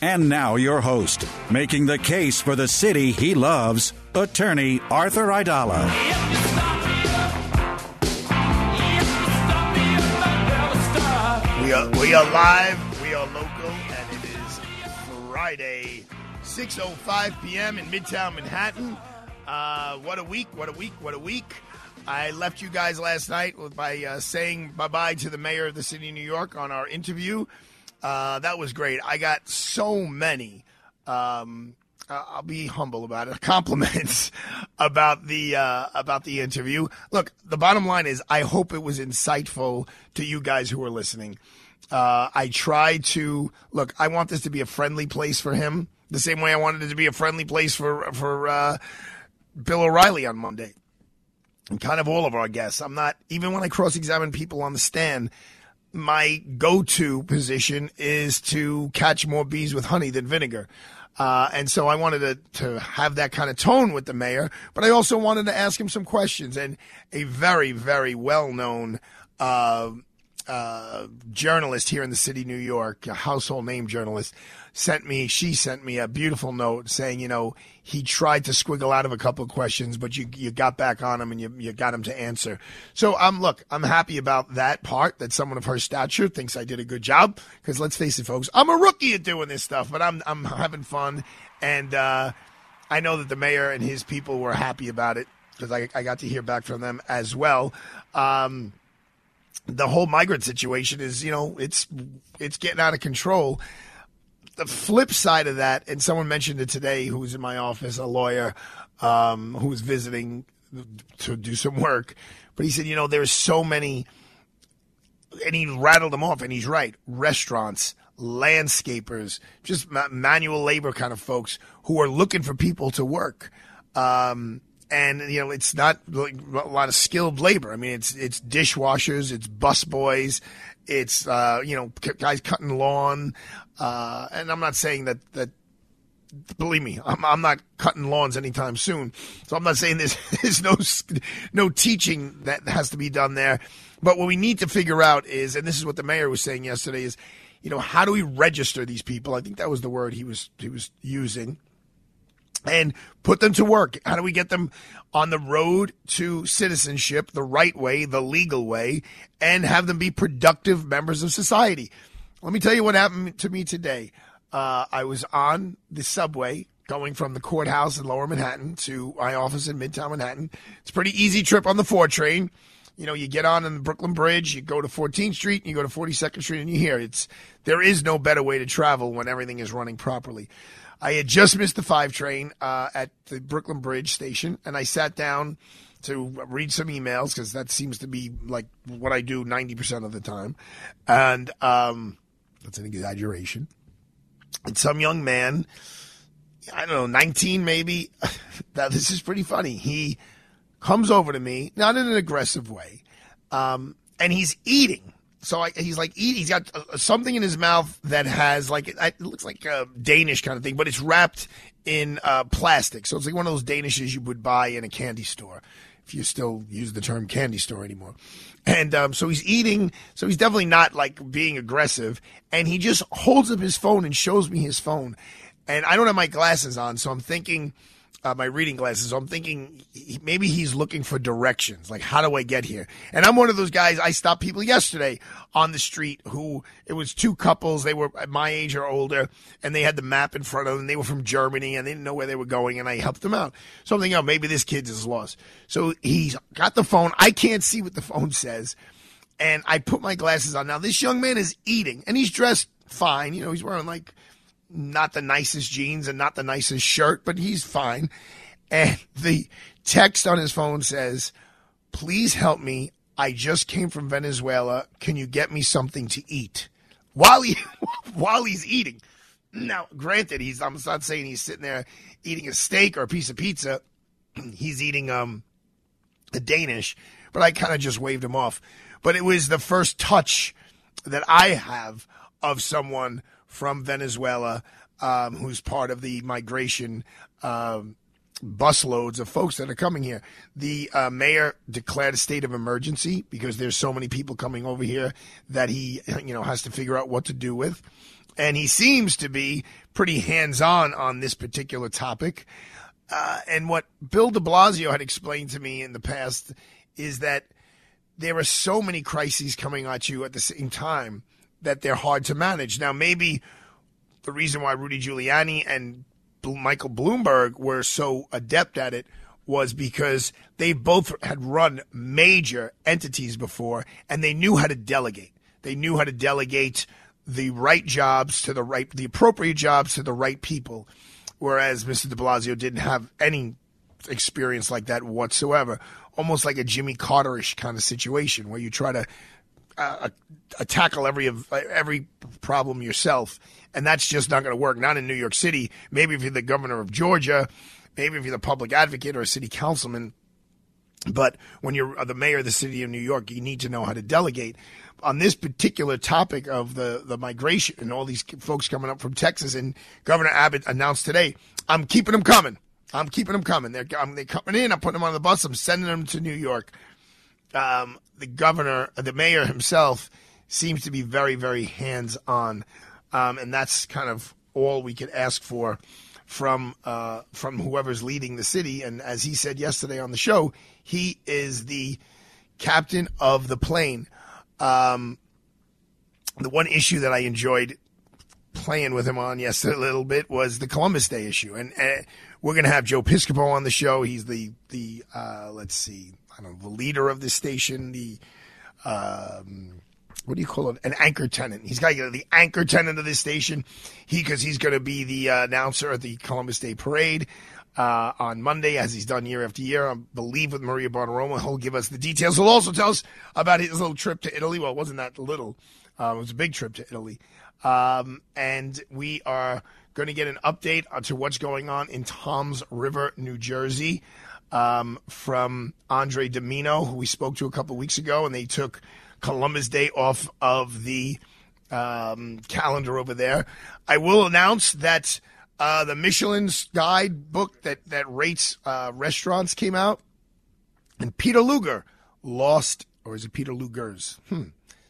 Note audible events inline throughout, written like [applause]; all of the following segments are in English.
And now, your host, making the case for the city he loves, attorney Arthur Aidala. We are, we are live, we are local, and it is Friday, 6.05 p.m. in Midtown Manhattan. Uh, what a week, what a week, what a week. I left you guys last night by uh, saying bye-bye to the mayor of the city of New York on our interview. Uh, that was great. I got so many um, I'll be humble about it. [laughs] Compliments about the uh, about the interview. Look, the bottom line is, I hope it was insightful to you guys who are listening. Uh, I try to look. I want this to be a friendly place for him, the same way I wanted it to be a friendly place for for uh, Bill O'Reilly on Monday, and kind of all of our guests. I'm not even when I cross examine people on the stand my go-to position is to catch more bees with honey than vinegar. Uh, and so I wanted to, to have that kind of tone with the mayor, but I also wanted to ask him some questions. And a very, very well-known uh, uh, journalist here in the city, New York, a household name journalist, sent me. She sent me a beautiful note saying, you know, he tried to squiggle out of a couple of questions, but you you got back on him and you you got him to answer. So I'm, um, look, I'm happy about that part. That someone of her stature thinks I did a good job. Because let's face it, folks, I'm a rookie at doing this stuff, but I'm I'm having fun, and uh, I know that the mayor and his people were happy about it because I I got to hear back from them as well. Um, the whole migrant situation is, you know, it's it's getting out of control. The flip side of that, and someone mentioned it today, who was in my office, a lawyer um, who was visiting to do some work, but he said, you know, there's so many, and he rattled them off, and he's right. Restaurants, landscapers, just manual labor kind of folks who are looking for people to work. Um, and you know it's not like a lot of skilled labor. I mean, it's it's dishwashers, it's busboys, it's uh, you know guys cutting lawn, uh, and I'm not saying that that. Believe me, I'm, I'm not cutting lawns anytime soon, so I'm not saying there's, [laughs] there's no no teaching that has to be done there. But what we need to figure out is, and this is what the mayor was saying yesterday, is you know how do we register these people? I think that was the word he was he was using and put them to work. How do we get them on the road to citizenship the right way, the legal way, and have them be productive members of society? Let me tell you what happened to me today. Uh, I was on the subway going from the courthouse in lower Manhattan to my office in midtown Manhattan. It's a pretty easy trip on the 4 train. You know, you get on in the Brooklyn Bridge, you go to 14th Street, and you go to 42nd Street, and you hear it's there is no better way to travel when everything is running properly. I had just missed the five train uh, at the Brooklyn Bridge station, and I sat down to read some emails because that seems to be like what I do 90% of the time. And um, that's an exaggeration. And some young man, I don't know, 19 maybe, [laughs] now this is pretty funny. He comes over to me, not in an aggressive way, um, and he's eating. So I, he's like. He's got uh, something in his mouth that has like it looks like a Danish kind of thing, but it's wrapped in uh, plastic. So it's like one of those Danishes you would buy in a candy store, if you still use the term candy store anymore. And um, so he's eating. So he's definitely not like being aggressive. And he just holds up his phone and shows me his phone. And I don't have my glasses on, so I'm thinking uh, my reading glasses. So I'm thinking he, maybe he's looking for directions. Like, how do I get here? And I'm one of those guys. I stopped people yesterday on the street who it was two couples. They were my age or older, and they had the map in front of them. They were from Germany and they didn't know where they were going, and I helped them out. So I'm thinking, oh, maybe this kid is lost. So he's got the phone. I can't see what the phone says, and I put my glasses on. Now this young man is eating, and he's dressed fine. You know, he's wearing like not the nicest jeans and not the nicest shirt, but he's fine. And the text on his phone says, Please help me. I just came from Venezuela. Can you get me something to eat? While he [laughs] while he's eating. Now, granted, he's I'm not saying he's sitting there eating a steak or a piece of pizza. [clears throat] He's eating um a Danish, but I kind of just waved him off. But it was the first touch that I have of someone from Venezuela um, who's part of the migration um, busloads of folks that are coming here. The uh, mayor declared a state of emergency because there's so many people coming over here that he, you know, has to figure out what to do with. And he seems to be pretty hands on on this particular topic. Uh, and what Bill de Blasio had explained to me in the past is that there are so many crises coming at you at the same time that they're hard to manage. Now, maybe the reason why Rudy Giuliani and Michael Bloomberg were so adept at it was because they both had run major entities before and they knew how to delegate. They knew how to delegate the right jobs to the right, the appropriate jobs to the right people. Whereas Mr. de Blasio didn't have any experience like that whatsoever. Almost like a Jimmy Carterish kind of situation where you try to uh, uh, tackle every every problem yourself, and that's just not going to work. Not in New York City. Maybe if you're the governor of Georgia, maybe if you're the public advocate or a city councilman. But when you're the mayor of the city of New York, you need to know how to delegate. On this particular topic of the, the migration and all these folks coming up from Texas, and Governor Abbott announced today, I'm keeping them coming. I'm keeping them coming. They're, I'm, they're coming in. I'm putting them on the bus. I'm sending them to New York. Um, the governor, the mayor himself, seems to be very, very hands on, um, and that's kind of all we could ask for from uh, from whoever's leading the city. And as he said yesterday on the show, he is the captain of the plane. Um, the one issue that I enjoyed playing with him on yesterday a little bit was the Columbus Day issue, and, and we're going to have Joe Piscopo on the show. He's the the uh, let's see Don't know, the leader of the station, the um, what do you call it? An anchor tenant. He's got the anchor tenant of this station. He because he's going to be the uh, announcer at the Columbus Day Parade. Uh, on Monday, as he's done year after year. I believe with Maria Bartiromo, he'll give us the details. He'll also tell us about his little trip to Italy. Well, it wasn't that little. Uh, it was a big trip to Italy. Um, and we are going to get an update to what's going on in Toms River, New Jersey um, from Andre Dimino, who we spoke to a couple weeks ago, and they took Columbus Day off of the um, calendar over there. I will announce that uh, the Michelin's guide book that that rates uh, restaurants came out, and Peter Luger lost, or is it Peter Luger's? Hmm.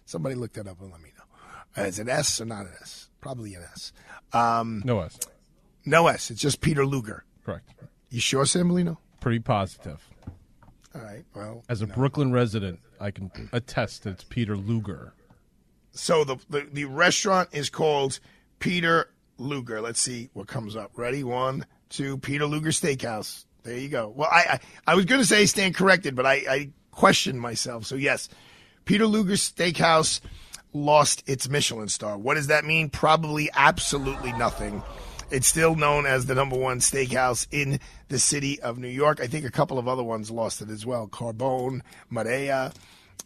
Somebody look that up and let me know. Uh, is it S or not an S? Probably an S. Um, no S. No S. It's just Peter Luger. Correct. You sure, Sambolino? Pretty positive. All right. Well, as a Brooklyn resident, I can attest that it's Peter Luger. So the, the the restaurant is called Peter Luger. Let's see what comes up. Ready? One, two. Peter Luger Steakhouse. There you go. Well, I I, I was going to say stand corrected, but I, I questioned myself. So yes, Peter Luger Steakhouse lost its Michelin star. What does that mean? Probably absolutely nothing. It's still known as the number one steakhouse in the city of New York. I think a couple of other ones lost it as well. Carbone, Marea.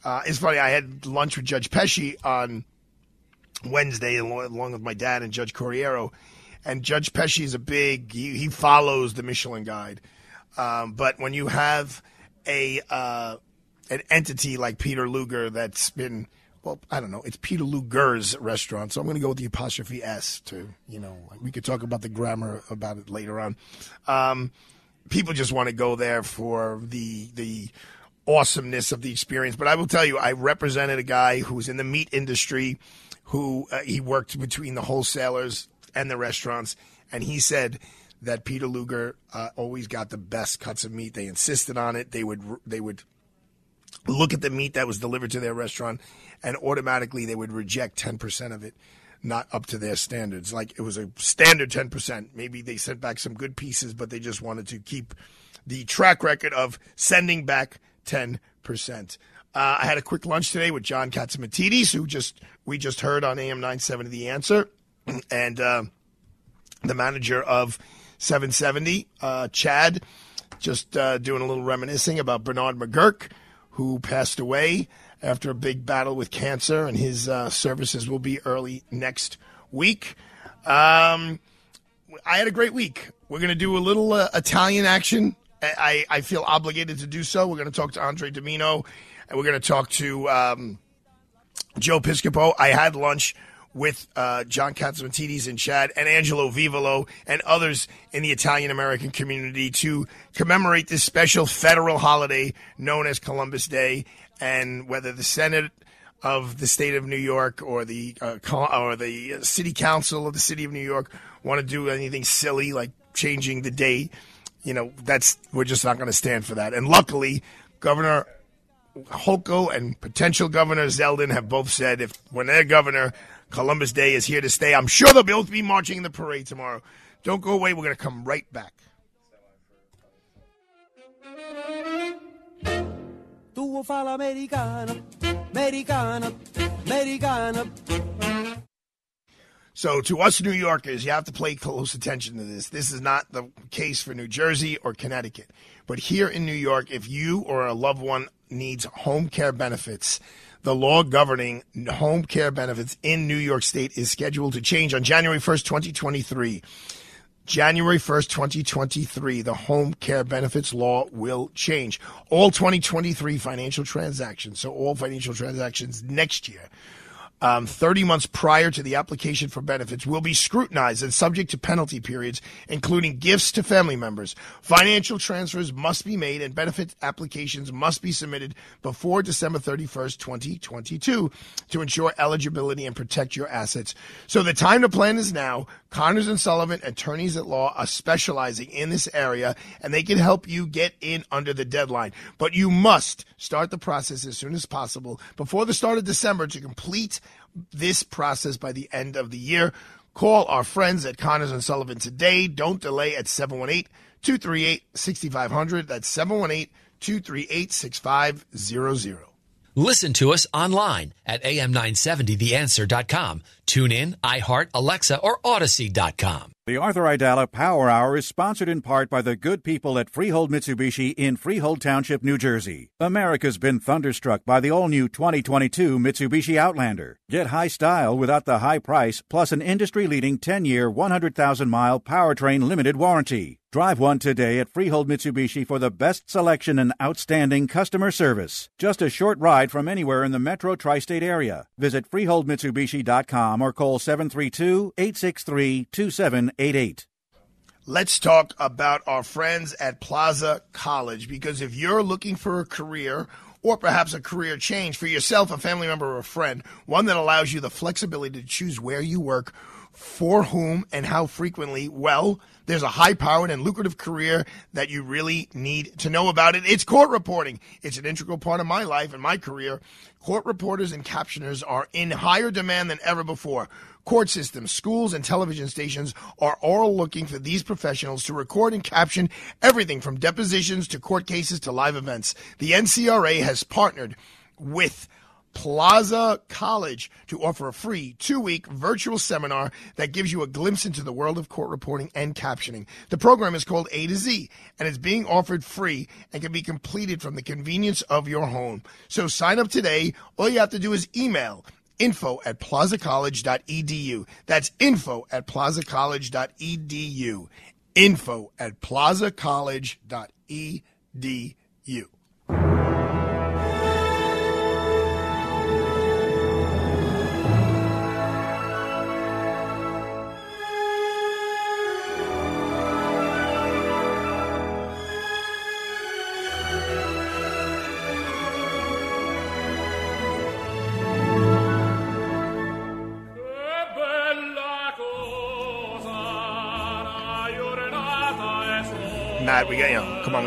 Uh, it's funny. I had lunch with Judge Pesci on Wednesday, along with my dad and Judge Corriero. And Judge Pesci is a big. He, he follows the Michelin Guide. Um, but when you have a uh, an entity like Peter Luger that's been well, I don't know. It's Peter Luger's restaurant, so I'm going to go with the apostrophe S to, you know, we could talk about the grammar about it later on. Um, people just want to go there for the the awesomeness of the experience. But I will tell you, I represented a guy who's in the meat industry, who uh, he worked between the wholesalers and the restaurants, and he said that Peter Luger uh, always got the best cuts of meat. They insisted on it. They would they would look at the meat that was delivered to their restaurant, and automatically they would reject ten percent of it, not up to their standards. Like it was a standard ten percent. Maybe they sent back some good pieces, but they just wanted to keep the track record of sending back ten percent. Uh, I had a quick lunch today with John Catsimatidis, who just we just heard on AM 970 The Answer, [clears throat] and uh, the manager of 770, uh, Chad, just uh, doing a little reminiscing about Bernard McGuirk, who passed away after a big battle with cancer, and his uh, services will be early next week. Um, I had a great week. We're going to do a little uh, Italian action. I, I feel obligated to do so. We're going to talk to Andre Dimino, and we're going to talk to um, Joe Piscopo. I had lunch with uh, John Catsimatidis and Chad and Angelo Vivolo and others in the Italian American community to commemorate this special federal holiday known as Columbus Day. And whether the Senate of the state of New York or the uh, or the city council of the city of New York want to do anything silly like changing the date, you know, that's we're just not going to stand for that. And luckily, Governor Hochul and potential Governor Zeldin have both said if when they're governor, Columbus Day is here to stay. I'm sure they'll both be marching in the parade tomorrow. Don't go away. We're going to come right back. Americana, americana. So, to us New Yorkers, you have to pay close attention to this. This is not the case for New Jersey or Connecticut. But here in New York, if you or a loved one needs home care benefits, the law governing home care benefits in New York State is scheduled to change on January 1st, 2023. January 1st, 2023, the home care benefits law will change. All 2023 financial transactions, so all financial transactions next year, um, 30 months prior to the application for benefits will be scrutinized and subject to penalty periods, including gifts to family members. Financial transfers must be made and benefit applications must be submitted before December 31st, 2022 to ensure eligibility and protect your assets. So the time to plan is now. Connors and Sullivan, attorneys at law, are specializing in this area and they can help you get in under the deadline. But you must start the process as soon as possible before the start of December to complete this process by the end of the year. Call our friends at Connors and Sullivan today. Don't delay at 718 238 6500. That's 718 238 6500. Listen to us online at am970theanswer.com. Tune in, iHeart, Alexa, or Audacy.com. The Arthur Aidala Power Hour is sponsored in part by the good people at Freehold Mitsubishi in Freehold Township, New Jersey. America's been thunderstruck by the all new 2022 Mitsubishi Outlander. Get high style without the high price, plus an industry leading 10 year, 100,000 mile powertrain limited warranty. Drive one today at Freehold Mitsubishi for the best selection and outstanding customer service. Just a short ride from anywhere in the metro tri state area. Visit FreeholdMitsubishi.com or call 732 863 2788. Let's talk about our friends at Plaza College because if you're looking for a career, or perhaps a career change for yourself, a family member, or a friend, one that allows you the flexibility to choose where you work, for whom, and how frequently, well, there's a high powered and lucrative career that you really need to know about it. It's court reporting. It's an integral part of my life and my career. Court reporters and captioners are in higher demand than ever before. Court systems, schools, and television stations are all looking for these professionals to record and caption everything from depositions to court cases to live events. The NCRA has partnered with Plaza College to offer a free two week virtual seminar that gives you a glimpse into the world of court reporting and captioning. The program is called A to Z and it's being offered free and can be completed from the convenience of your home. So sign up today. All you have to do is email info at plazacollege.edu. That's info at plazacollege.edu. Info at plazacollege.edu.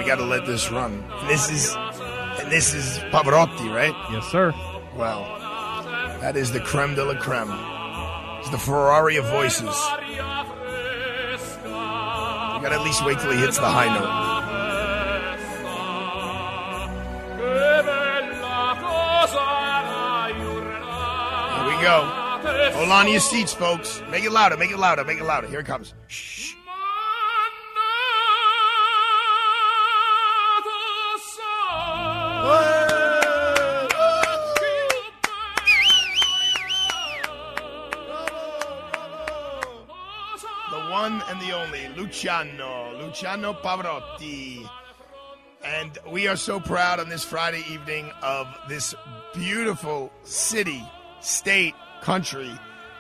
got to let this run. And this is, and this is Pavarotti, right? Yes, sir. Well, that is the creme de la creme. It's the Ferrari of voices. You got to at least wait till he hits the high note. Here we go. Hold on to your seats, folks. Make it louder, make it louder, make it louder. Here it comes. Shh. Luciano, Luciano Pavarotti. And we are so proud on this Friday evening of this beautiful city, state, country.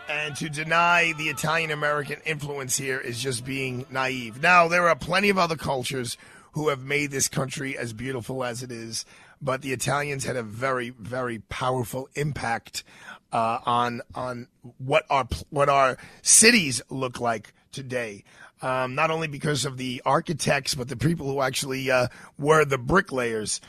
And to deny the Italian American influence here is just being naive. Now, there are plenty of other cultures who have made this country as beautiful as it is, but the Italians had a very, very powerful impact uh, on on what our what our cities look like today. Um, not only because of the architects, but the people who actually uh, were the bricklayers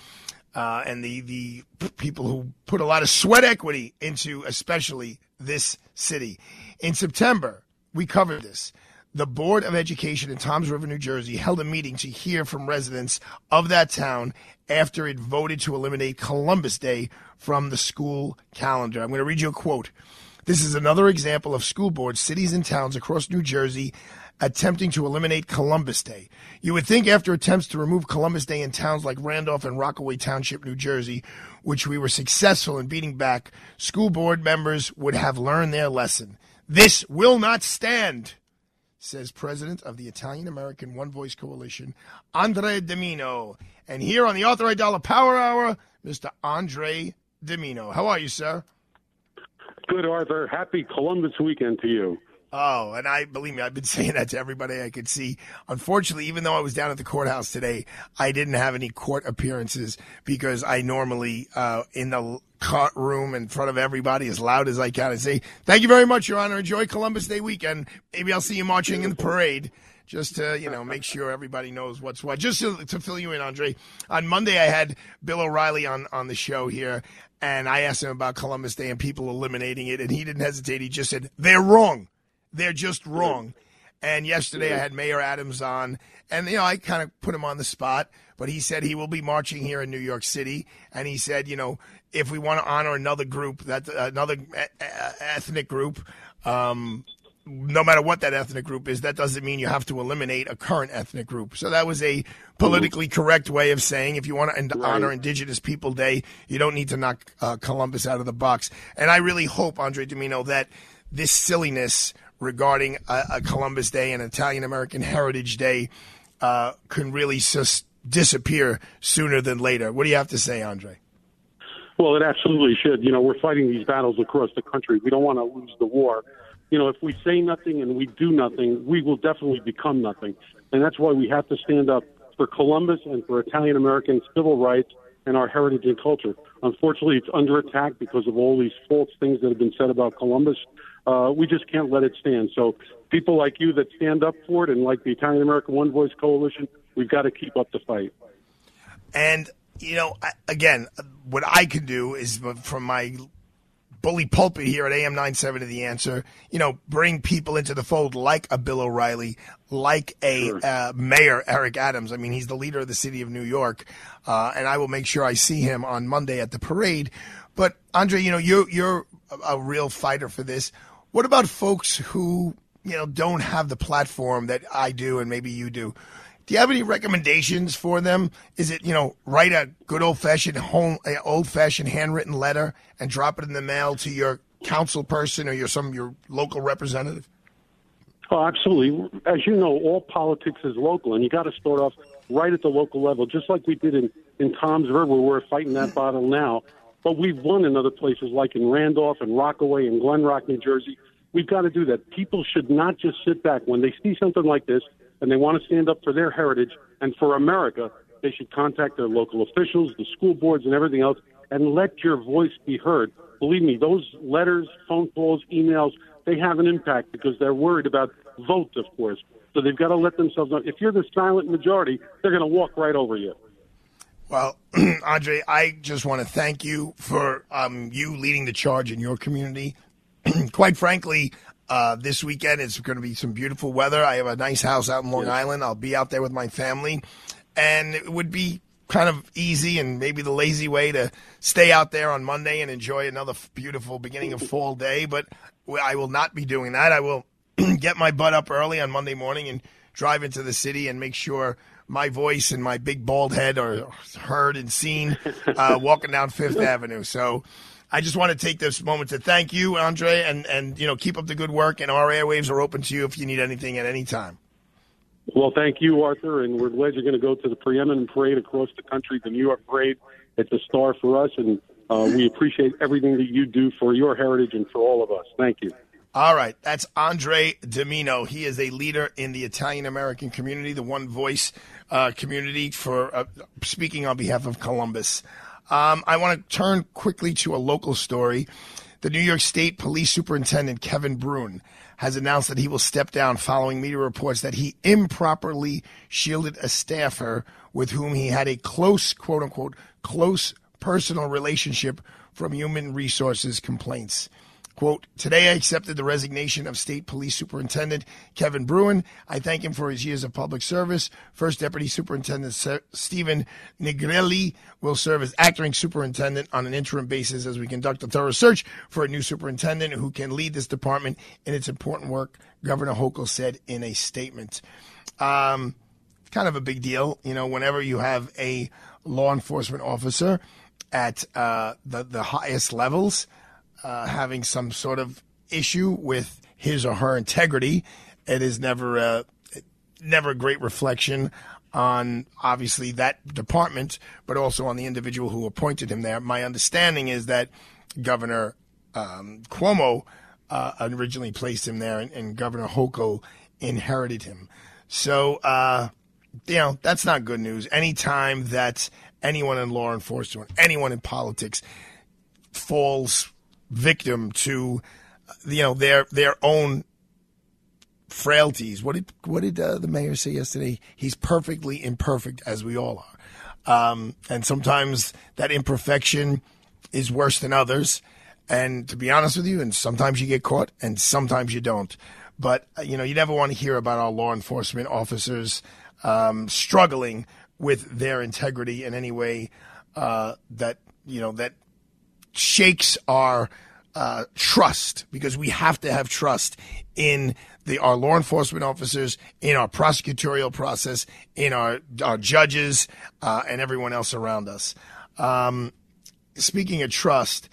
uh, and the the people who put a lot of sweat equity into, especially this city. In September, we covered this. The Board of Education in Toms River, New Jersey, held a meeting to hear from residents of that town after it voted to eliminate Columbus Day from the school calendar. I'm going to read you a quote. This is another example of school boards, cities, and towns across New Jersey attempting to eliminate Columbus Day. You would think after attempts to remove Columbus Day in towns like Randolph and Rockaway Township, New Jersey, which we were successful in beating back, school board members would have learned their lesson. This will not stand, says President of the Italian American One Voice Coalition, Andre Dimino. And here on the Arthur Aidala Power Hour, Mr. Andre Dimino. How are you, sir? Good, Arthur. Happy Columbus weekend to you. Oh, and I believe me, I've been [laughs] saying that to everybody I could see. Unfortunately, even though I was down at the courthouse today, I didn't have any court appearances because I normally uh, in the court room in front of everybody as loud as I can and say, "Thank you very much, Your Honor. Enjoy Columbus Day weekend. Maybe I'll see you marching in the parade." Just to you know, make sure everybody knows what's what. Just to, to fill you in, Andre. On Monday, I had Bill O'Reilly on on the show here, and I asked him about Columbus Day and people eliminating it, and he didn't hesitate. He just said they're wrong. They're just wrong. And yesterday I had Mayor Adams on, and you know I kind of put him on the spot, but he said he will be marching here in New York City, and he said, you know, if we want to honor another group, that another ethnic group, um, no matter what that ethnic group is, that doesn't mean you have to eliminate a current ethnic group. So that was a politically correct way of saying if you want to honor Indigenous People Day, you don't need to knock uh, Columbus out of the box. And I really hope, Andre Dimino, that this silliness regarding a, a Columbus Day and Italian American Heritage Day uh, can really just disappear sooner than later. What do you have to say, Andre? Well, it absolutely should. You know, we're fighting these battles across the country. We don't want to lose the war. You know, if we say nothing and we do nothing, we will definitely become nothing. And that's why we have to stand up for Columbus and for Italian American civil rights and our heritage and culture. Unfortunately, it's under attack because of all these false things that have been said about Columbus. Uh, we just can't let it stand. So, people like you that stand up for it and like the Italian American One Voice Coalition, we've got to keep up the fight. And you know, again, what I can do is from my bully pulpit here at AM 970 The Answer, you know, bring people into the fold like a Bill O'Reilly, like a uh, Mayor Eric Adams. I mean, he's the leader of the city of New York, uh, and I will make sure I see him on Monday at the parade. But Andre, you know, you're you're a real fighter for this. What about folks who you know don't have the platform that I do and maybe you do? Do you have any recommendations for them? Is it you know write a good old fashioned home old fashioned handwritten letter and drop it in the mail to your council person or your some your local representative? Oh, absolutely. As you know, all politics is local, and you got to start off right at the local level, just like we did in, in Tom's River, where we're fighting that battle now. But we've won in other places like in Randolph and Rockaway and Glen Rock, New Jersey. We've got to do that. People should not just sit back when they see something like this and they want to stand up for their heritage and for America. They should contact their local officials, the school boards, and everything else, and let your voice be heard. Believe me, those letters, phone calls, emails, they have an impact because they're worried about votes, of course. So they've got to let themselves know. If you're the silent majority, they're going to walk right over you. Well, [clears throat] Andre, I just want to thank you for um, you leading the charge in your community. [clears throat] Quite frankly, uh, this weekend it's going to be some beautiful weather. I have a nice house out in Long Island. I'll be out there with my family, and it would be kind of easy and maybe the lazy way to stay out there on Monday and enjoy another beautiful beginning of fall day. But I will not be doing that. I will [clears throat] get my butt up early on Monday morning and drive into the city and make sure my voice and my big bald head are heard and seen uh, walking down Fifth [laughs] Avenue. So I just want to take this moment to thank you, Andre, and, and you know keep up the good work. And our airwaves are open to you if you need anything at any time. Well, thank you, Arthur, and we're glad you're going to go to the preeminent parade across the country, the New York Parade. It's a star for us, and uh, we appreciate everything that you do for your heritage and for all of us. Thank you. All right, that's Andre Dimino. He is a leader in the Italian American community, the One Voice uh, community, for uh, speaking on behalf of Columbus. Um, I want to turn quickly to a local story. The New York State Police Superintendent Kevin Bruen has announced that he will step down following media reports that he improperly shielded a staffer with whom he had a close, quote unquote, close personal relationship from human resources complaints. Quote, today I accepted the resignation of State Police Superintendent Kevin Bruen. I thank him for his years of public service. First Deputy Superintendent Se- Stephen Nigrelli will serve as acting superintendent on an interim basis as we conduct a thorough search for a new superintendent who can lead this department in its important work, Governor Hochul said in a statement. Um, kind of a big deal, you know, whenever you have a law enforcement officer at uh, the, the highest levels – uh, having some sort of issue with his or her integrity. It is never a never a great reflection on obviously that department, but also on the individual who appointed him there. My understanding is that Governor um, Cuomo uh, originally placed him there, and, and Governor Hochul inherited him. So, uh, you know, that's not good news. Anytime that anyone in law enforcement, anyone in politics falls victim to you know their their own frailties. What did what did uh, the mayor say yesterday? He's perfectly imperfect, as we all are, um, and sometimes that imperfection is worse than others. And to be honest with you, and sometimes you get caught, and sometimes you don't. But uh, you know, you never want to hear about our law enforcement officers um, struggling with their integrity in any way uh, that you know that shakes our uh, trust because we have to have trust in the our law enforcement officers, in our prosecutorial process, in our our judges, uh, and everyone else around us. Um, speaking of trust,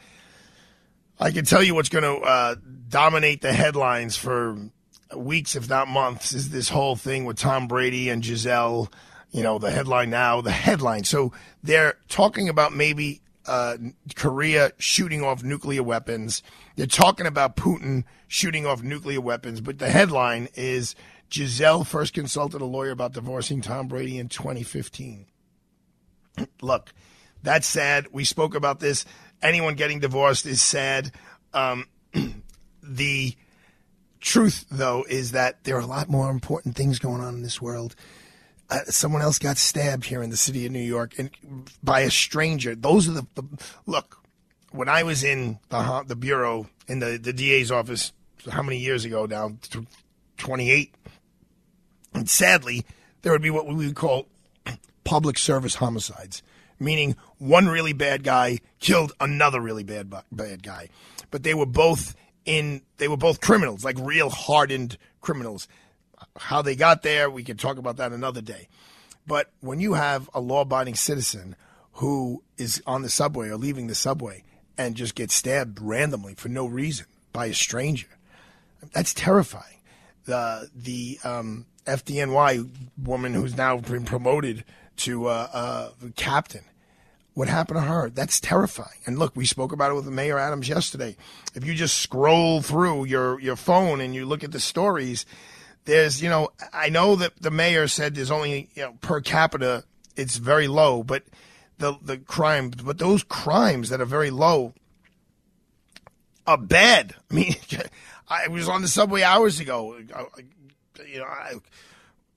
I can tell you what's going to uh, dominate the headlines for weeks, if not months, is this whole thing with Tom Brady and Gisele. You know, the headline now, the headline. So they're talking about maybe uh, Korea shooting off nuclear weapons. They're talking about Putin shooting off nuclear weapons, but the headline is Gisele first consulted a lawyer about divorcing Tom Brady in 2015. [clears throat] Look, that's sad. We spoke about this. Anyone getting divorced is sad. Um, [clears throat] the truth, though, is that there are a lot more important things going on in this world uh, someone else got stabbed here in the city of New York and by a stranger. Those are the, the look. When I was in the the bureau in the the DA's office, how many years ago now? Twenty eight. And sadly, there would be what we would call [clears throat] public service homicides, meaning one really bad guy killed another really bad bad guy, but they were both in they were both criminals, like real hardened criminals how they got there, we can talk about that another day. But when you have a law abiding citizen who is on the subway or leaving the subway and just gets stabbed randomly for no reason by a stranger, that's terrifying. The the um, FDNY woman who's now been promoted to uh, uh, captain. What happened to her? That's terrifying. And look, we spoke about it with Mayor Adams yesterday. If you just scroll through your, your phone and you look at the stories, there's, you know, I know that the mayor said there's only, you know, per capita, it's very low, but the, the crime, but those crimes that are very low are bad. [laughs] I mean, I was on the subway hours ago. you know, I,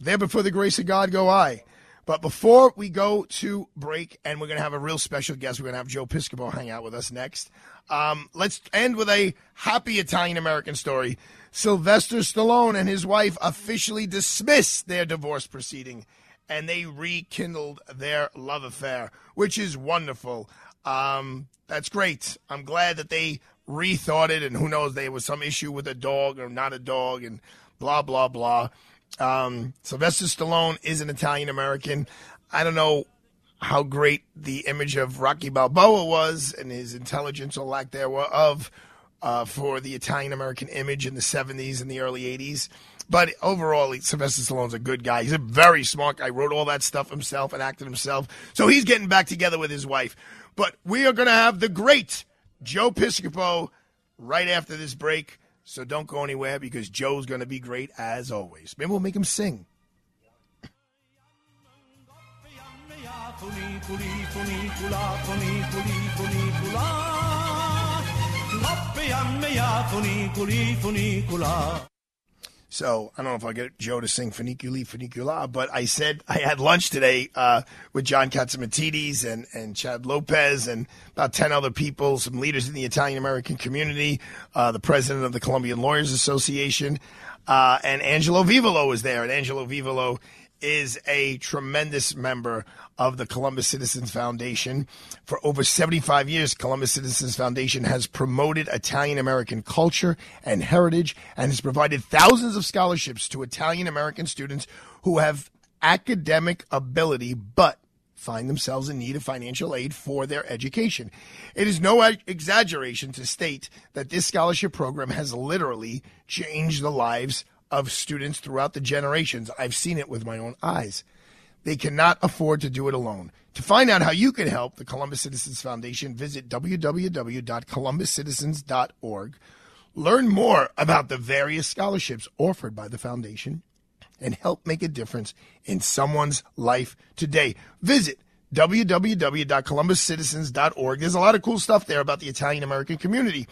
there before the grace of God go I. But before we go to break, and we're going to have a real special guest, we're going to have Joe Piscopo hang out with us next. Um, let's end with a happy Italian American story. Sylvester Stallone and his wife officially dismissed their divorce proceeding and they rekindled their love affair, which is wonderful. Um, that's great. I'm glad that they rethought it, and who knows, there was some issue with a dog or not a dog, and blah, blah, blah. Um, Sylvester Stallone is an Italian American. I don't know how great the image of Rocky Balboa was and his intelligence or lack thereof uh, for the Italian American image in the 70s and the early 80s. But overall, Sylvester Stallone's a good guy. He's a very smart guy. Wrote all that stuff himself and acted himself. So he's getting back together with his wife. But we are going to have the great Joe Piscopo right after this break. So don't go anywhere because Joe's going to be great as always. Maybe we'll make him sing. So I don't know if I'll get Joe to sing Funiculi Funicula, but I said I had lunch today uh, with John Catsimatidis and, and Chad Lopez and about 10 other people, some leaders in the Italian American community, uh, the president of the Columbian Lawyers Association, uh, and Angelo Vivolo was there. And Angelo Vivolo is a tremendous member of the Columbus Citizens Foundation. For over 75 years, Columbus Citizens Foundation has promoted Italian American culture and heritage and has provided thousands of scholarships to Italian American students who have academic ability but find themselves in need of financial aid for their education. It is no exaggeration to state that this scholarship program has literally changed the lives of students throughout the generations. I've seen it with my own eyes. They cannot afford to do it alone. To find out how you can help the Columbus Citizens Foundation, visit www.columbuscitizens.org. Learn more about the various scholarships offered by the foundation and help make a difference in someone's life today. Visit www.columbuscitizens.org. There's a lot of cool stuff there about the Italian American community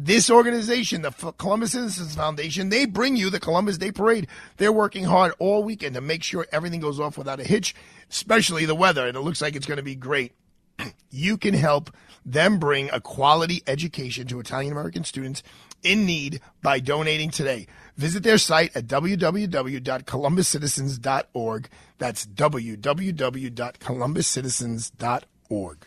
this organization, the Columbus Citizens Foundation, they bring you the Columbus Day Parade. They're working hard all weekend to make sure everything goes off without a hitch, especially the weather, and it looks like it's going to be great. [clears throat] You can help them bring a quality education to Italian American students in need by donating today. Visit their site at www.columbuscitizens.org. That's www.columbuscitizens.org.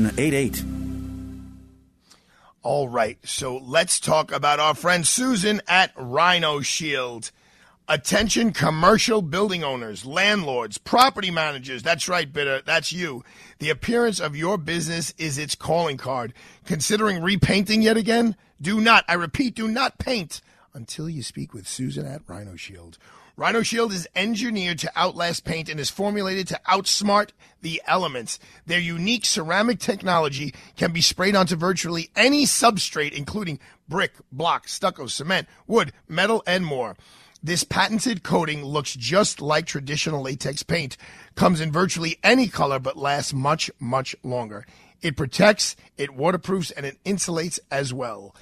788. All right, so let's talk about our friend Susan at Rhino Shield. Attention commercial building owners, landlords, property managers. That's right, Bitter. That's you. The appearance of your business is its calling card. Considering repainting yet again? Do not, I repeat, do not paint until you speak with Susan at Rhino Shield. Rhino Shield is engineered to outlast paint and is formulated to outsmart the elements. Their unique ceramic technology can be sprayed onto virtually any substrate, including brick, block, stucco, cement, wood, metal, and more. This patented coating looks just like traditional latex paint, comes in virtually any color, but lasts much, much longer. It protects, it waterproofs, and it insulates as well.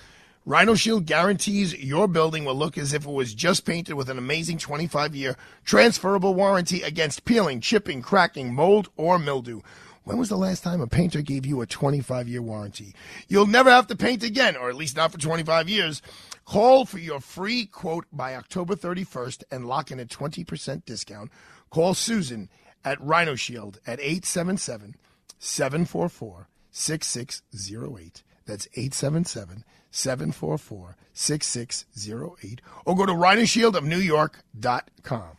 Rhino Shield guarantees your building will look as if it was just painted with an amazing 25 year transferable warranty against peeling, chipping, cracking, mold, or mildew. When was the last time a painter gave you a 25 year warranty? You'll never have to paint again, or at least not for 25 years. Call for your free quote by October 31st and lock in a 20% discount. Call Susan at Rhino Shield at 877 744 6608. That's 877 744 6608 or go to rhinoshieldofnewyork.com.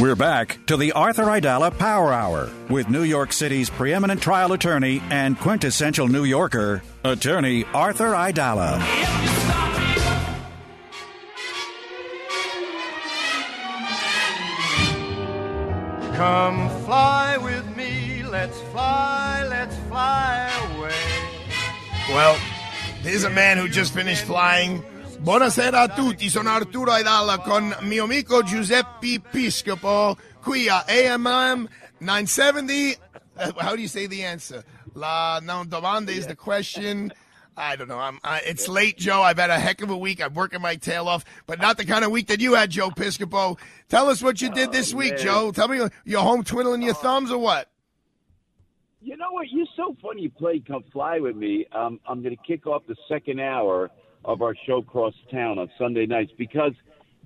We're back to the Arthur Aidala Power Hour with New York City's preeminent trial attorney and quintessential New Yorker, attorney Arthur Aidala. Come fly with me, let's fly, let's fly away. Well, there's a man who just finished flying. Buonasera a tutti, sono Arturo Aidala con mio amico Giuseppe Piscopo qui a AMM 970. Uh, How do you say the answer? La non domanda is the question. I don't know. I'm. I, it's late, Joe. I've had a heck of a week. I'm working my tail off, but not the kind of week that you had, Joe Piscopo. Tell us what you did this week, man. Joe. Tell me you're home twiddling your thumbs or what? You know what? You're so funny. You play "Come Fly with Me." Um, I'm going to kick off the second hour of our show Cross Town on Sunday nights because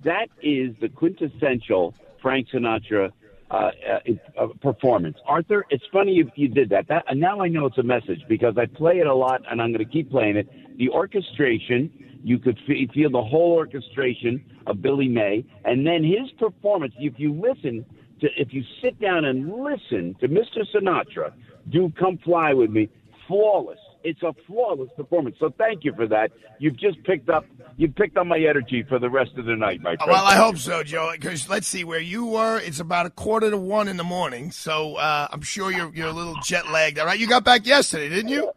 that is the quintessential Frank Sinatra uh, uh, uh, performance. Arthur, it's funny you, you did that. That and now I know it's a message because I play it a lot and I'm going to keep playing it. The orchestration, you could fe- feel the whole orchestration of Billy May, and then his performance. If you listen to, if you sit down and listen to Mr. Sinatra do "Come Fly with Me," flawless. It's a flawless performance. So thank you for that. You've just picked up you picked up my energy for the rest of the night, my friend. Well, I hope so, Joe. Because let's see where you were. It's about a quarter to one in the morning, so uh, I'm sure you're you're a little jet lagged. All right, you got back yesterday, didn't you?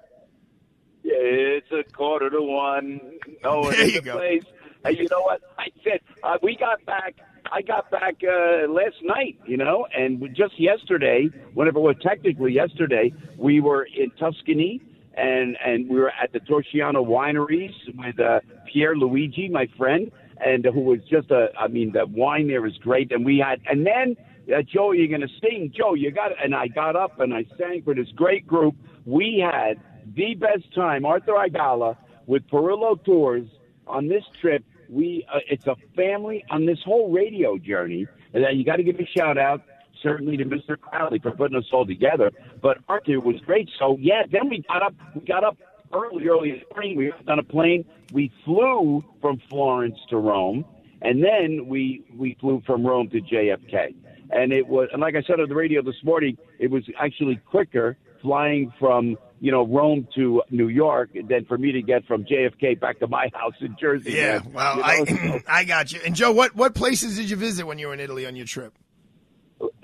Yeah, it's a quarter to one. Oh, There you a go. place. Hey, you know what? I said uh, we got back. I got back uh, last night, you know, and just yesterday, whenever it was technically yesterday, we were in Tuscany and and we were at the Torciano wineries with uh, Pierluigi, my friend, and who was just a. I mean, the wine there is great, and we had, and then uh, Joe, you're to sing, Joe. You got, and I got up and I sang for this great group. We had the best time, Arthur Aidala with Perillo Tours on this trip. We, uh, it's a family on this whole radio journey. And uh, you got to give a shout out certainly to Mr. Crowley for putting us all together. But Arthur was great. So yeah, then we got up. We got up early, early in the morning. We got on a plane. We flew from Florence to Rome, and then we we flew from Rome to JFK. And it was, and like I said on the radio this morning, it was actually quicker flying from you know Rome to New York than for me to get from JFK back to my house in Jersey. Yeah. man. Well, You know, I [clears throat] I got you. And Joe, what what places did you visit when you were in Italy on your trip?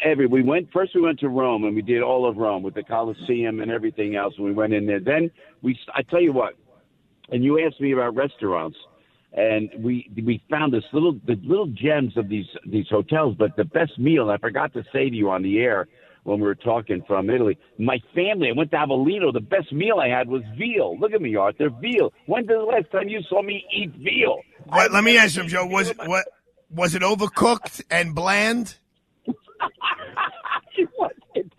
Every we went first we went to Rome and we did all of Rome with the Colosseum and everything else and we went in there then we I tell you what and you asked me about restaurants and we we found this little the little gems of these these hotels but the best meal I forgot to say to you on the air when we were talking from Italy my family I went to Avellino the best meal I had was veal look at me Arthur veal When when's the last time you saw me eat veal What, let me ask you, Joe. Was it what was it overcooked and bland? [laughs] it wasn't.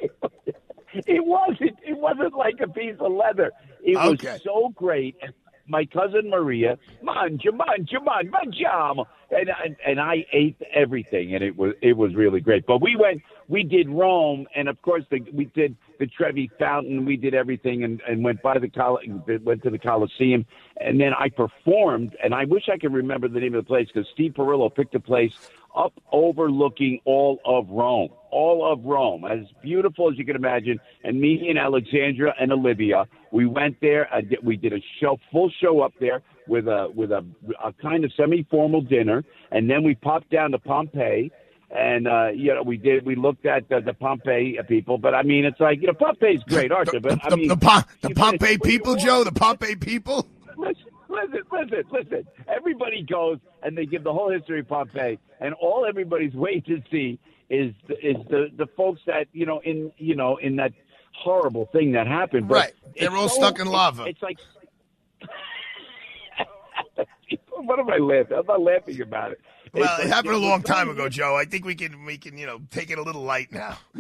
It wasn't. It wasn't like a piece of leather. It Okay. was so great. And my cousin Maria, mangia, mangia, mangia, mangiamo, and, and and I ate everything, and it was it was really great. But we went, we did Rome, and of course the, we did the Trevi Fountain. We did everything, and, and went by the Col- went to the Coliseum, and then I performed. And I wish I could remember the name of the place because Steve Perillo picked a place up overlooking all of Rome, all of Rome, as beautiful as you can imagine. And me and Alexandra and Olivia, we went there. I did, we did a show, full show up there with a with a, a kind of semi-formal dinner, and then we popped down to Pompeii. And uh, you know, we did. We looked at the, the Pompeii people, but I mean, it's like you know, Pompeii's great, Arthur. But I The, mean, the, the Pompeii people, Joe. The Pompeii people. listen, listen, listen, listen. Everybody goes and they give the whole history of Pompeii, and all everybody's waiting to see is is the the folks that you know in you know in that horrible thing that happened. But Right. They're it's all so- stuck in lava. It's like. [laughs] what am I laughing? I'm not laughing about it. Well, It's it like, happened a long time ago, Joe. I think we can we can you know take it a little light now. [laughs]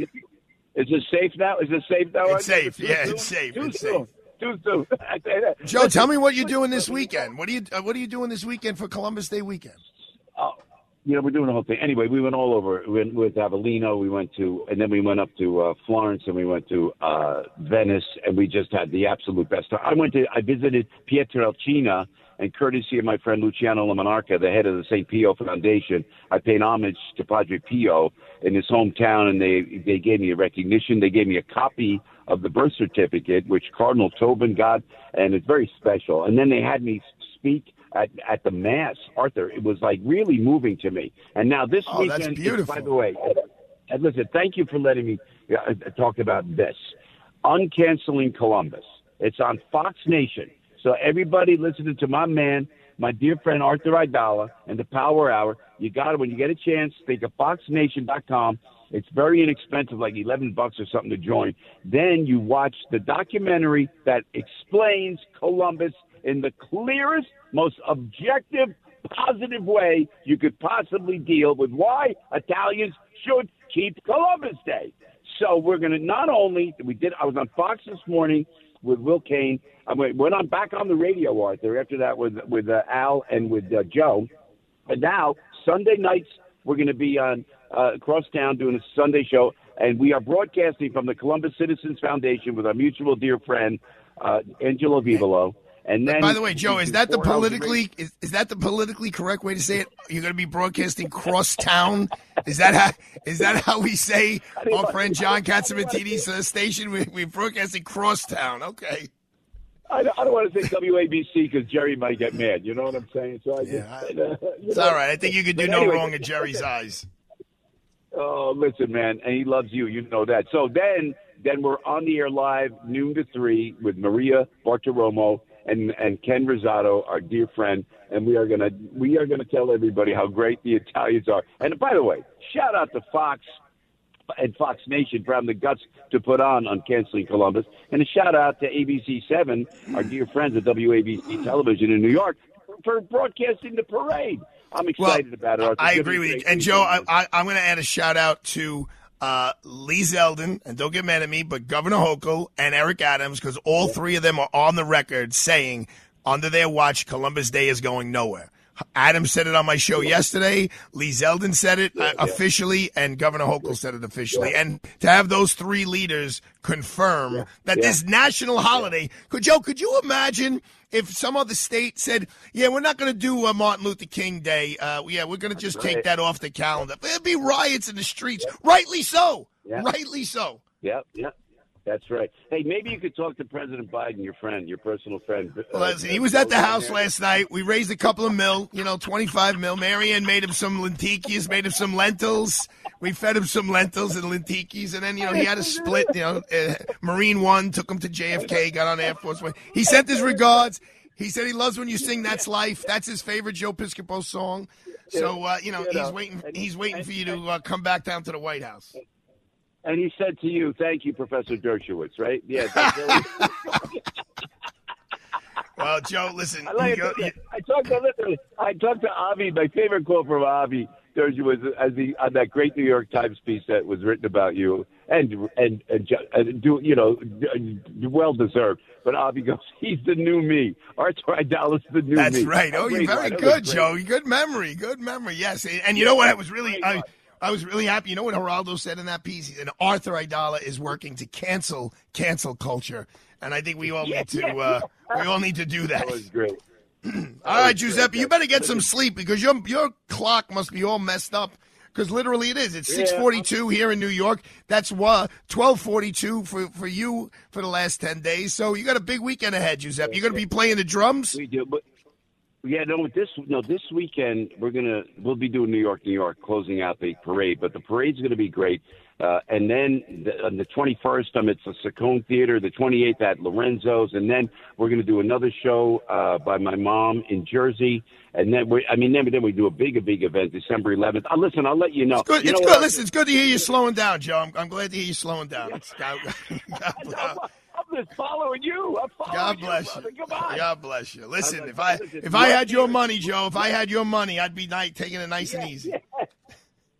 Is it safe now? Is it safe now? It's safe. Yeah, it's safe. It's soon. Too soon. I say that. Joe, tell me what you're doing this weekend. What are you uh, What are you doing this weekend for Columbus Day weekend? Oh, you know, we're doing the whole thing. Anyway, we went all over. We went with Avellino. We went to, and then we went up to uh, Florence, and we went to uh, Venice, and we just had the absolute best. time. I went to, I visited Pietrelcina, and courtesy of my friend Luciano Lamonarca, the head of the St. Pio Foundation, I paid homage to Padre Pio in his hometown, and they they gave me a recognition. They gave me a copy of the birth certificate, which Cardinal Tobin got, and it's very special. And then they had me speak at at the mass, Arthur. It was like really moving to me. And now this Oh, weekend, is- beautiful. by the way, and listen, thank you for letting me uh, talk about this. Uncanceling Columbus. It's on Fox Nation. So everybody listening to my man, my dear friend Arthur Aidala and the Power Hour, you got it when you get a chance. Think of FoxNation.com. It's very inexpensive, like eleven bucks or something to join. Then you watch the documentary that explains Columbus in the clearest, most objective, positive way you could possibly deal with why Italians should keep Columbus Day. So we're going to not only we did. I was on Fox this morning with Will Cain. I went, went on back on the radio, Arthur. After that, with with uh, Al and with uh, Joe. And now Sunday nights we're going to be on uh, across town doing a Sunday show, and we are broadcasting from the Columbus Citizens Foundation with our mutual dear friend uh, Angelo Vivolo. And then, By the way, Joe, is that the Four hours a politically is, is that the politically correct way to say it? You're going to be broadcasting cross town. Is that how is that how we say our friend John Catsimatidis uh, station? We, we're broadcasting cross town. Okay. I, don't- I don't want to say WABC because Jerry might get mad. You know what I'm saying? So I just, uh, [laughs] you It's know. all right. I think you could do But no anyway, wrong in Jerry's eyes. Oh, listen, man, and he loves you. You know that. So then, then we're on the air live noon to three with Maria Bartiromo and and Ken Rosato, our dear friend, and we are gonna we are gonna tell everybody how great the Italians are. And by the way, shout out to Fox and Fox Nation for having the guts to put on Uncanceling Columbus, and a shout out to ABC Seven, our dear friends at WABC Television in New York, for broadcasting the parade. I'm excited about it. I agree with you. And Joe, I, I, I'm going to add a shout out to uh, Lee Zeldin, and don't get mad at me, but Governor Hochul and Eric Adams, because all three of them are on the record saying under their watch, Columbus Day is going nowhere. Adams said it on my show yesterday. Lee Zeldin said it uh, officially, and Governor Hochul said it officially. And to have those three leaders confirm that this national holiday, could Joe, could you imagine if some other state said, "Yeah, we're not going to do uh, Martin Luther King Day. Uh, yeah, we're going to just take that off the calendar." There'd be riots in the streets. Rightly so. Yeah. Rightly so. Yep, yep. That's right. Hey, maybe you could talk to President Biden, your friend, your personal friend. Uh, Listen, he was at the house last night. We raised a couple of mil, you know, 25 mil. Marianne made him some lenticchis, made him some lentils. We fed him some lentils and lenticchis, and then, you know, he had a split. You know, uh, Marine One took him to JFK, got on Air Force One. He sent his regards. He said he loves when you sing "That's Life." That's his favorite Joe Piscopo song. So, uh, you know, he's waiting. He's waiting for you to uh, come back down to the White House. And he said to you, "Thank you, Professor Dershowitz." Right? Yeah. [laughs] Well, Joe, listen. I, like you- it. I talked to listen, I talked to Avi. My favorite quote from Avi Dershowitz as the on that great New York Times piece that was written about you, and and and, ju- and do you know, well deserved. But Avi goes, [laughs] "He's the new me." Arthur Aidala's the new That's me. That's right. Oh, you're very line. That was good. Joe. Good memory. Good memory. Yes. And, and you know what? I was really, I, I was really happy. You know what Geraldo said in that piece? He said Arthur Aidala is working to cancel cancel culture, and I think we all need to, uh, we all need to do that. That was great. [clears throat] All right, Giuseppe, you better get some sleep because your your clock must be all messed up. Because literally it is. It's Yeah. six forty two here in New York. That's what twelve forty two for for you for the last ten days. So you got a big weekend ahead, Giuseppe. You're going to be playing the drums. We do, but yeah, no. This no, this weekend we're gonna we'll be doing New York, New York, closing out the parade. But the parade's gonna be great. Uh, and then the, on the 21st, I'm at the Saccone Theater. The 28th at Lorenzo's, and then we're going to do another show uh, by my mom in Jersey. And then we, I mean, then, then we do a big, a big event December 11th. Uh, listen, I'll let you know. It's good. You it's know good. Listen, it's good to hear you slowing down, Joe. I'm, I'm glad to hear you slowing down. [laughs] [laughs] It's- God, God, I'm just following you. I'm following God bless you. Come on. God bless you. Listen, I'm if I if I had your money, Joe, if I had your money, I'd be nice, taking it nice and easy.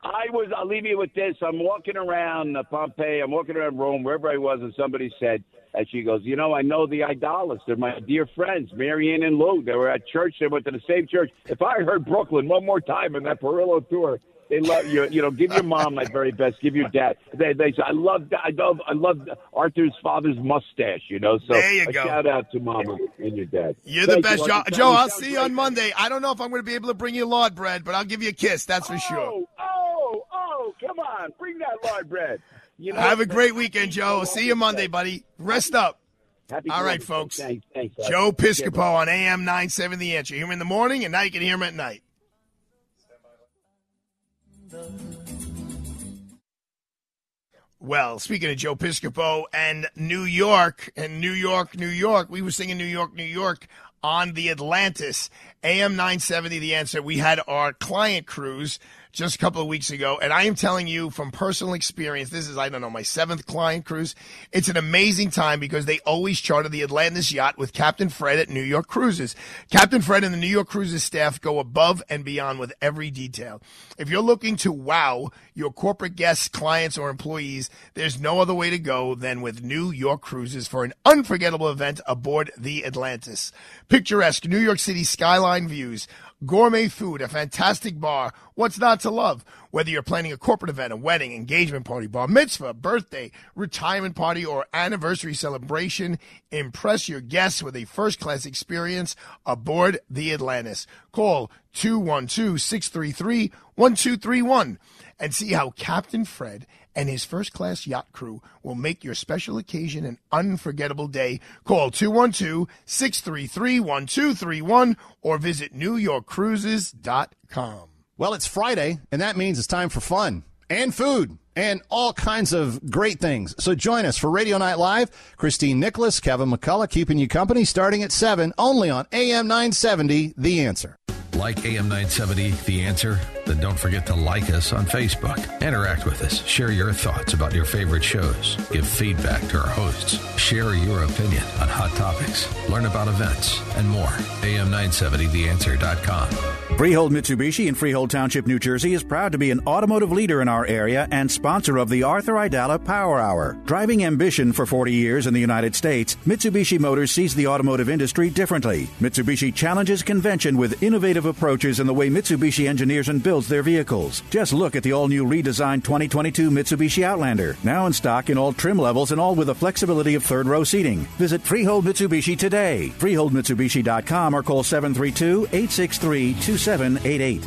I was. I'll leave you with this. I'm walking around Pompeii. I'm walking around Rome, wherever I was, and somebody said, and she goes, "You know, I know the Aidalas. They're my dear friends, Marianne and Lou. They were at church. They went to the same church. If I heard Brooklyn one more time in that Perillo tour." They love you. You know, give your mom my very best. Give your dad. They, they. say, I love. I love. I love Arthur's father's mustache. You know. So There you a go. shout out to mama and your dad. You're the best, you, Joe. Joe, I'll see you on Monday. I don't know if I'm going to be able to bring you lard bread, but I'll give you a kiss. That's for sure. Oh, oh, oh! Come on, bring that lard bread. You know, Have a great weekend, Joe. See you Monday, buddy. Rest up. Happy All right, folks. Thanks, thanks. Joe Piscopo on AM 970 The Answer. You hear him in the morning, and now you can hear him at night. Well, speaking of Joe Piscopo and New York and New York, New York, we were singing New York, New York on the Atlantis. AM 970, the answer. We had our client cruise just a couple of weeks ago, and I am telling you from personal experience, this is, I don't know, my seventh client cruise. It's an amazing time because they always charter the Atlantis yacht with Captain Fred at New York Cruises. Captain Fred and the New York Cruises staff go above and beyond with every detail. If you're looking to wow your corporate guests, clients, or employees, there's no other way to go than with New York Cruises for an unforgettable event aboard the Atlantis. Picturesque New York City skyline views, gourmet food, a fantastic bar. What's not to love? Whether you're planning a corporate event, a wedding, engagement party, bar mitzvah, birthday, retirement party, or anniversary celebration, impress your guests with a first class experience aboard the Atlantis. Call 212 633 1231 and see how Captain Fred and his first class yacht crew will make your special occasion an unforgettable day. Call 212 633 1231 or visit NewYorkCruises.com. Well, it's Friday, and that means it's time for fun and food and all kinds of great things. So join us for Radio Night Live. Christine Nicholas, Kevin McCullough keeping you company starting at 7 only on AM 970, The Answer. Like AM 970, The Answer? Then don't forget to like us on Facebook. Interact with us. Share your thoughts about your favorite shows. Give feedback to our hosts. Share your opinion on hot topics. Learn about events and more. AM970TheAnswer.com. Freehold Mitsubishi in Freehold Township, New Jersey is proud to be an automotive leader in our area and sponsor of the Arthur Aidala Power Hour. Driving ambition for 40 years in the United States, Mitsubishi Motors sees the automotive industry differently. Mitsubishi challenges convention with innovative approaches in the way Mitsubishi engineers and builds their vehicles. Just look at the all-new redesigned 2022 Mitsubishi Outlander, now in stock in all trim levels and all with the flexibility of third-row seating. Visit Freehold Mitsubishi today. FreeholdMitsubishi.com or call 732-863-2788.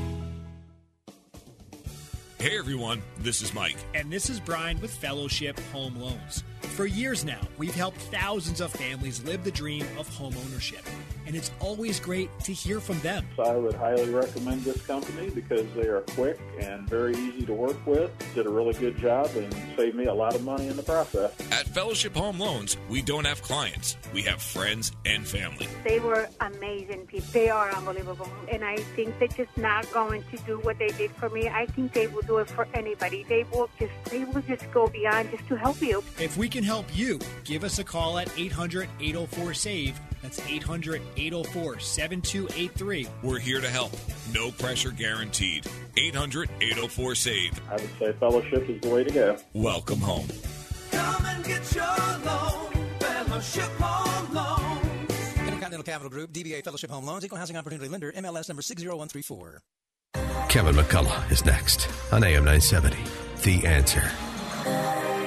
Hey everyone, this is Mike. And this is Brian with Fellowship Home Loans. For years now, we've helped thousands of families live the dream of home ownership. And it's always great to hear from them. I would highly recommend this company because they are quick and very easy to work with. Did a really good job and saved me a lot of money in the process. At Fellowship Home Loans, we don't have clients, we have friends and family. They were amazing people. They are unbelievable. And I think they're just not going to do what they did for me. I think they will do it for anybody. They will just they will just go beyond just to help you. If we can help you, give us a call at 800 804 SAVE. That's 800 804 7283. We're here to help. No pressure guaranteed. 800 804 SAVE. I would say fellowship is the way to go. Welcome home. Come and get your loan, Fellowship Home Loans. Intercontinental Capital Group, DBA Fellowship Home Loans, Equal Housing Opportunity Lender, MLS number 60134. Kevin McCullough is next on AM 970. The Answer.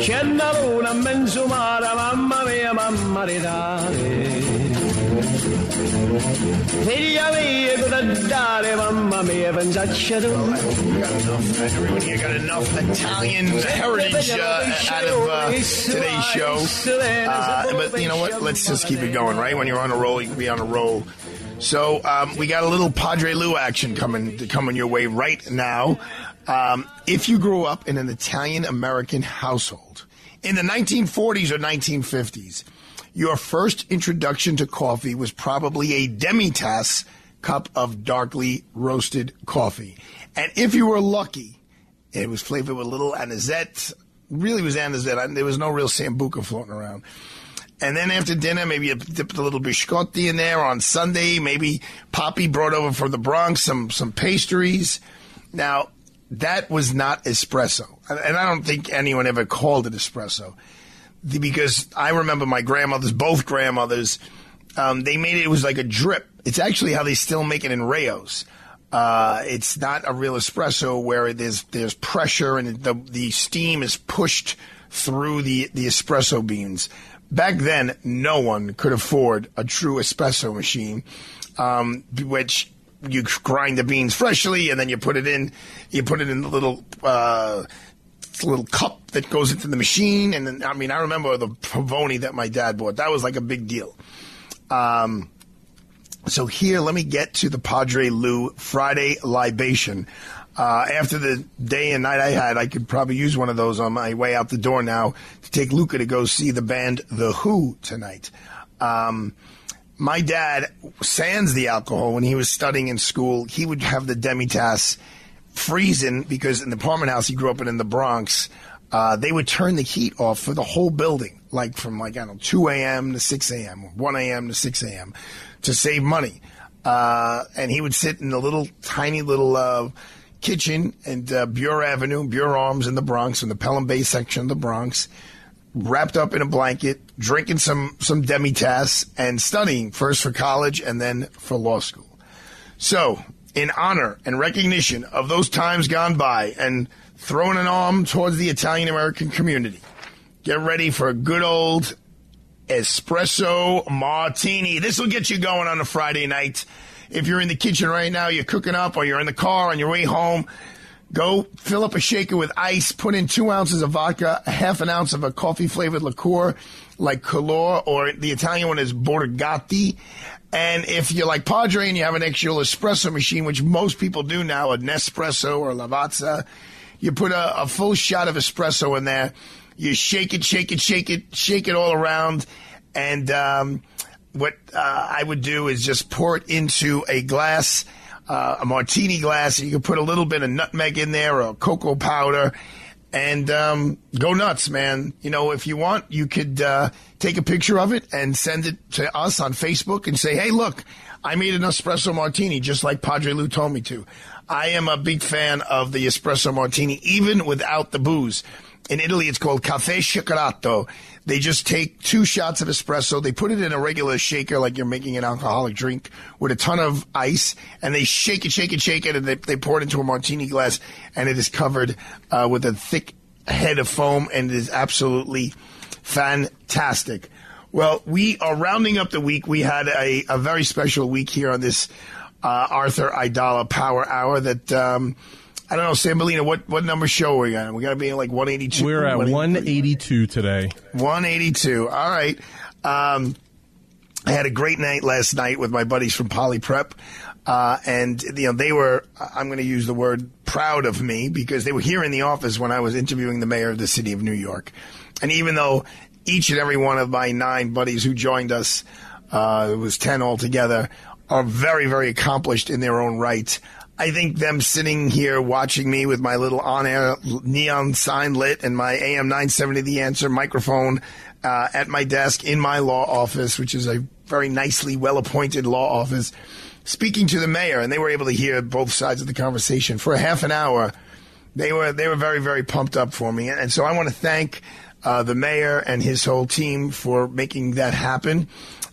C'è una luna in mezzo mare, mamma mia, mamma di dare. Figlia mia, cosa dare, mamma mia, pensaccia tu. Everyone here got enough Italian heritage uh, out of uh, today's show. Uh, but you know what? Let's just keep it going, right? When you're on a roll, you can be on a roll. So um, we got a little Padre Lou action coming coming your way right now. Um, if you grew up in an Italian American household in the 1940s or 1950s, your first introduction to coffee was probably a demitasse cup of darkly roasted coffee. And if you were lucky, it was flavored with a little anisette. Really was anisette. There was no real sambuca floating around. And then after dinner, maybe you dipped a little biscotti in there on Sunday. Maybe Poppy brought over from the Bronx some some pastries. Now that was not espresso, and I don't think anyone ever called it espresso because I remember my grandmothers, both grandmothers, um, they made it. It was like a drip. It's actually how they still make it in Rayos. Uh, it's not a real espresso where there's there's pressure and the the steam is pushed through the the espresso beans. Back then, no one could afford a true espresso machine, um, which you grind the beans freshly and then you put it in. You put it in the little. Uh, little cup that goes into the machine, and then I mean, I remember the Pavoni that my dad bought. That was like a big deal. Um, so here, let me get to the Padre Lou Friday libation. Uh, after the day and night I had, I could probably use one of those on my way out the door now to take Luca to go see the band The Who tonight. Um, my dad, sans the alcohol, when he was studying in school, he would have the demitasse freezing because in the apartment house he grew up in in the Bronx, uh, they would turn the heat off for the whole building, like from like I don't know 2 a.m. to 6 a.m. or 1 a.m. to 6 a.m. to save money. Uh, and he would sit in the little tiny little uh, kitchen and uh, Buhre Avenue, Buhre Arms in the Bronx, in the Pelham Bay section of the Bronx, wrapped up in a blanket, drinking some some demi-tass and studying first for college and then for law school. So, in honor and recognition of those times gone by and throwing an arm towards the Italian American community, get ready for a good old espresso martini. This will get you going on a Friday night. If you're in the kitchen right now, you're cooking up, or you're in the car on your way home, go fill up a shaker with ice, put in two ounces of vodka, a half an ounce of a coffee flavored liqueur like Color, or the Italian one is Borghetti. And if you're like Padre and you have an actual espresso machine, which most people do now, a Nespresso or a Lavazza, you put a, a full shot of espresso in there. You shake it, shake it, shake it, shake it all around. And um, what uh, I would do is just pour it into a glass, uh, a martini glass. You can put a little bit of nutmeg in there or cocoa powder and um, go nuts, man. You know, if you want, you could uh, take a picture of it and send it to us on Facebook and say, hey, look, I made an espresso martini just like Padre Lou told me to. I am a big fan of the espresso martini, even without the booze. In Italy, it's called caffè shakerato. They just take two shots of espresso, they put it in a regular shaker like you're making an alcoholic drink with a ton of ice, and they shake it, shake it, shake it, and they, they pour it into a martini glass, and it is covered uh, with a thick head of foam, and it is absolutely fantastic. Well, we are rounding up the week. We had a, a very special week here on this uh, Arthur Aidala Power Hour that. Um, I don't know, Sambolina, what, what number show are we on? We got to be like 182. We're at 182 today. 182. All right. Um, I had a great night last night with my buddies from Poly Prep. Uh, and, you know, they were, I'm going to use the word proud of me because they were here in the office when I was interviewing the mayor of the city of New York. And even though each and every one of my nine buddies who joined us, uh, it was 10 altogether, are very, very accomplished in their own right. I think them sitting here watching me with my little on-air neon sign lit and my AM 970 The Answer microphone uh, at my desk in my law office, which is a very nicely well-appointed law office, speaking to the mayor, and they were able to hear both sides of the conversation for a half an hour. They were they were very very pumped up for me, and so I want to thank uh, the mayor and his whole team for making that happen.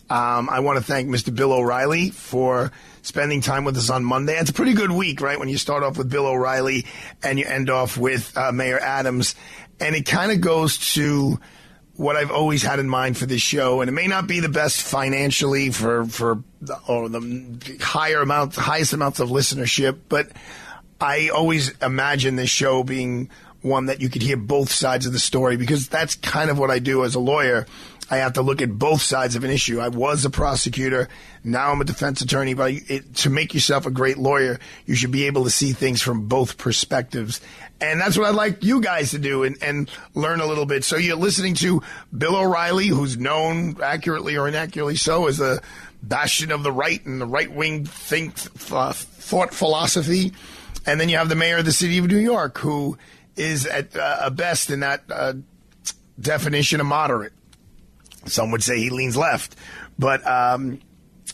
Um, I want to thank Mr. Bill O'Reilly for spending time with us on Monday. It's a pretty good week, right? When you start off with Bill O'Reilly and you end off with uh, Mayor Adams. And it kind of goes to what I've always had in mind for this show. And it may not be the best financially for, for the, or the higher amount, highest amounts of listenership, but I always imagine this show being one that you could hear both sides of the story because that's kind of what I do as a lawyer. I have to look at both sides of an issue. I was a prosecutor. Now I'm a defense attorney. But it, to make yourself a great lawyer, you should be able to see things from both perspectives. And that's what I'd like you guys to do and, and learn a little bit. So you're listening to Bill O'Reilly, who's known accurately or inaccurately so as a bastion of the right and the right wing think uh, thought philosophy. And then you have the mayor of the city of New York, who is at uh, best in that uh, definition a moderate. Some would say he leans left. But, um,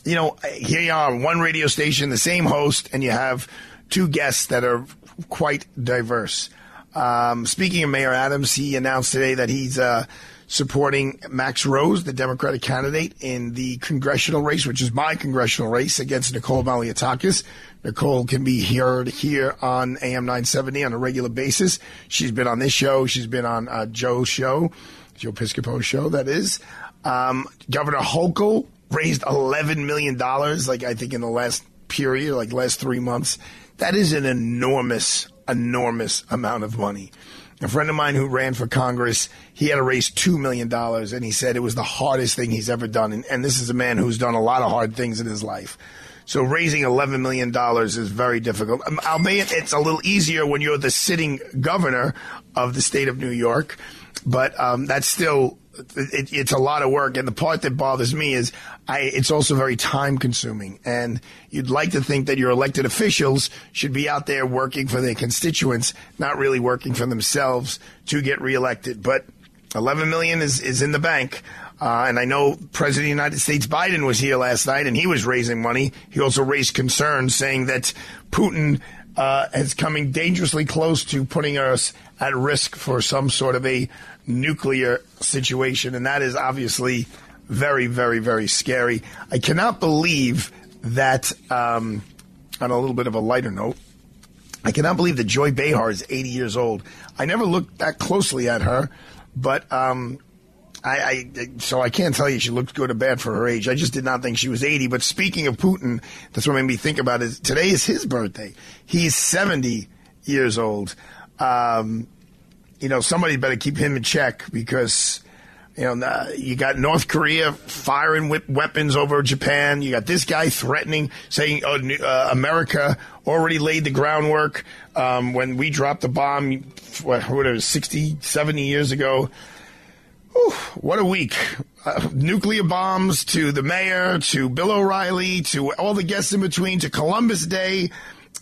you know, here you are on one radio station, the same host, and you have two guests that are quite diverse. Um, speaking of Mayor Adams, he announced today that he's uh, supporting Max Rose, the Democratic candidate, in the congressional race, which is my congressional race against Nicole Malliotakis. Nicole can be heard here on AM 970 on a regular basis. She's been on this show. She's been on uh, Joe's show, Joe Piscopo's show, that is. Um, Governor Hochul raised $11 million, like I think in the last period, like last three months. That is an enormous, enormous amount of money. A friend of mine who ran for Congress, he had to raise $2 million, and he said it was the hardest thing he's ever done. And, and this is a man who's done a lot of hard things in his life. So raising $11 million is very difficult. Um, albeit it's a little easier when you're the sitting governor of the state of New York, but um, that's still it, it's a lot of work. And the part that bothers me is I, it's also very time consuming. And you'd like to think that your elected officials should be out there working for their constituents, not really working for themselves to get reelected. But 11 million is, is in the bank. Uh, and I know President of the United States Biden was here last night and he was raising money. He also raised concerns saying that Putin uh, is coming dangerously close to putting us at risk for some sort of a nuclear situation. And that is obviously very, very, very scary. I cannot believe that, um, on a little bit of a lighter note, I cannot believe that Joy Behar is 80 years old. I never looked that closely at her, but um, I, I, so I can't tell you she looked good or bad for her age. I just did not think she was 80. But speaking of Putin, that's what made me think about it. Today is his birthday. He's 70 years old. Um, you know, somebody better keep him in check because, you know, you got North Korea firing weapons over Japan. You got this guy threatening, saying, oh, uh, America already laid the groundwork um, when we dropped the bomb, what, whatever, 60, 70 years ago. What a week. Uh, nuclear bombs to the mayor, to Bill O'Reilly, to all the guests in between, to Columbus Day.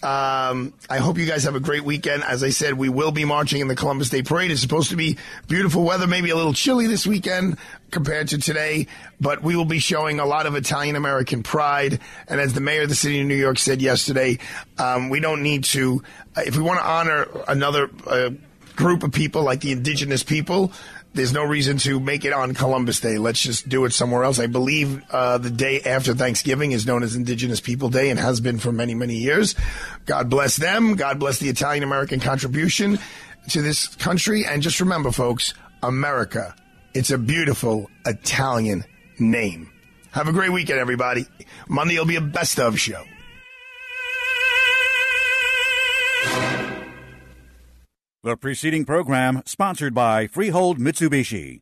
Um, I hope you guys have a great weekend. As I said, we will be marching in the Columbus Day Parade. It's supposed to be beautiful weather, maybe a little chilly this weekend compared to today, but we will be showing a lot of Italian American pride. And as the mayor of the city of New York said yesterday, um, we don't need to, uh, if we want to honor another uh, group of people like the indigenous people, there's no reason to make it on Columbus Day. Let's just do it somewhere else. I believe uh, the day after Thanksgiving is known as Indigenous People Day and has been for many, many years. God bless them. God bless the Italian American contribution to this country. And just remember, folks, America. It's a beautiful Italian name. Have a great weekend, everybody. Monday will be a best of show. The preceding program sponsored by Freehold Mitsubishi.